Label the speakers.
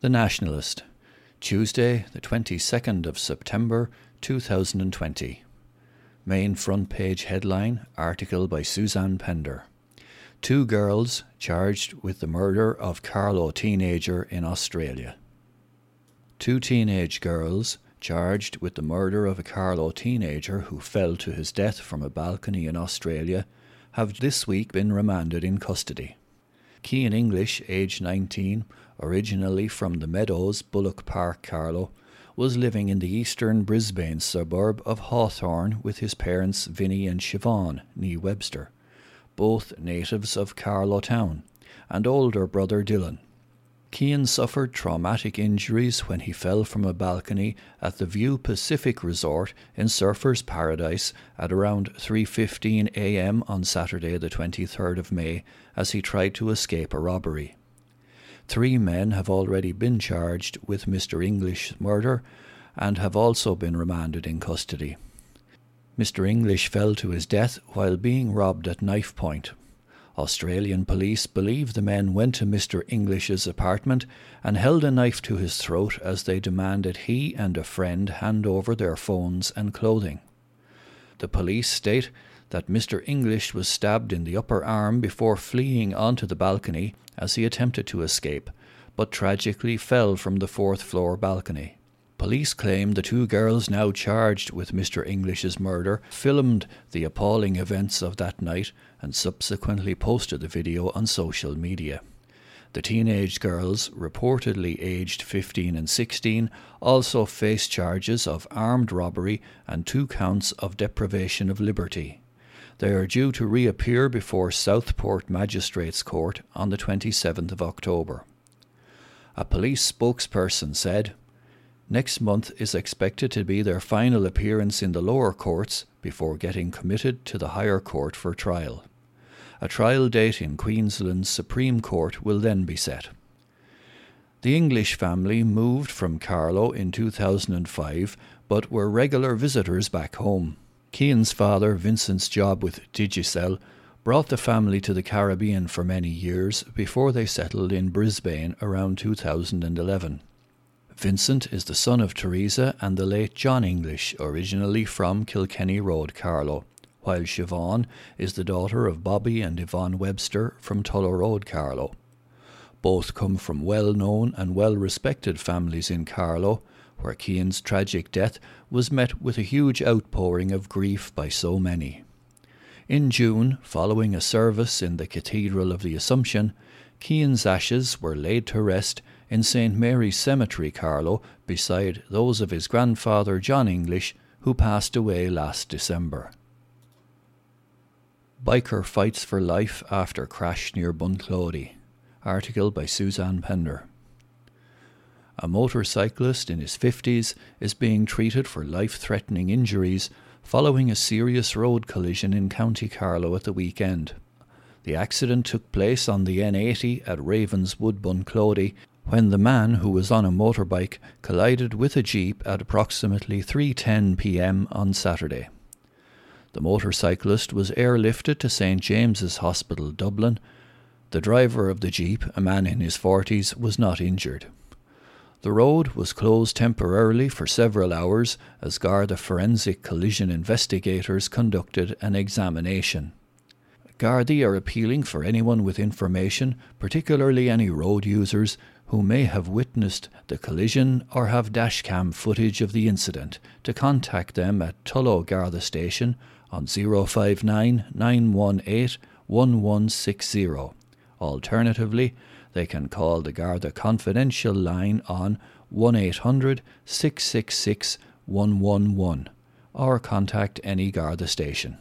Speaker 1: The Nationalist, Tuesday, the 22nd of September 2020. Main front page headline article by Suzanne Pender. Two girls charged with the murder of Carlow teenager in Australia. Two teenage girls charged with the murder of a Carlow teenager who fell to his death from a balcony in Australia have this week been remanded in custody. Cian English, aged 19, originally from the Meadows, Bullock Park, Carlow, was living in the eastern Brisbane suburb of Hawthorne with his parents Vinnie and Siobhan, nee Webster, both natives of Carlow Town, and older brother Dylan. Cian suffered traumatic injuries when he fell from a balcony at the View Pacific Resort in Surfers Paradise at around 3:15 a.m. on Saturday the 23rd of May as he tried to escape a robbery. Three men have already been charged with Mr. English's murder and have also been remanded in custody. Mr. English fell to his death while being robbed at knife point. Australian police believe the men went to Mr. English's apartment and held a knife to his throat as they demanded he and a friend hand over their phones and clothing. The police state that Mr. English was stabbed in the upper arm before fleeing onto the balcony as he attempted to escape, but tragically fell from the fourth floor balcony. Police claim the two girls now charged with Mr. English's murder filmed the appalling events of that night and subsequently posted the video on social media. The teenage girls, reportedly aged 15 and 16, also face charges of armed robbery and two counts of deprivation of liberty. They are due to reappear before Southport Magistrates Court on the 27th of October. A police spokesperson said, Next month is expected to be their final appearance in the lower courts before getting committed to the higher court for trial. A trial date in Queensland's Supreme Court will then be set. The English family moved from Carlow in 2005 but were regular visitors back home. Cian's father, Vincent's job with Digicel, brought the family to the Caribbean for many years before they settled in Brisbane around 2011. Vincent is the son of Teresa and the late John English, originally from Kilkenny Road, Carlow, while Siobhan is the daughter of Bobby and Yvonne Webster from Tullow Road, Carlow. Both come from well known and well respected families in Carlow, where Cian's tragic death was met with a huge outpouring of grief by so many. In June, following a service in the Cathedral of the Assumption, Cian's ashes were laid to rest in St. Mary's Cemetery, Carlow, beside those of his grandfather John English, who passed away last December. Biker fights for life after crash near Bunclody. Article by Suzanne Pender. A motorcyclist in his 50s is being treated for life threatening injuries following a serious road collision in County Carlow at the weekend. The accident took place on the N80 at Ravenswood, Bunclody, when the man who was on a motorbike collided with a jeep at approximately 3:10 p.m. on Saturday. The motorcyclist was airlifted to St James's Hospital, Dublin. The driver of the jeep, a man in his 40s, was not injured. The road was closed temporarily for several hours as Garda forensic collision investigators conducted an examination. Gardaí are appealing for anyone with information, particularly any road users, who may have witnessed the collision or have dashcam footage of the incident to contact them at Tullow Garda Station on 059 918 1160. Alternatively, they can call the Garda confidential line on 1800 666 111 or contact any Garda station.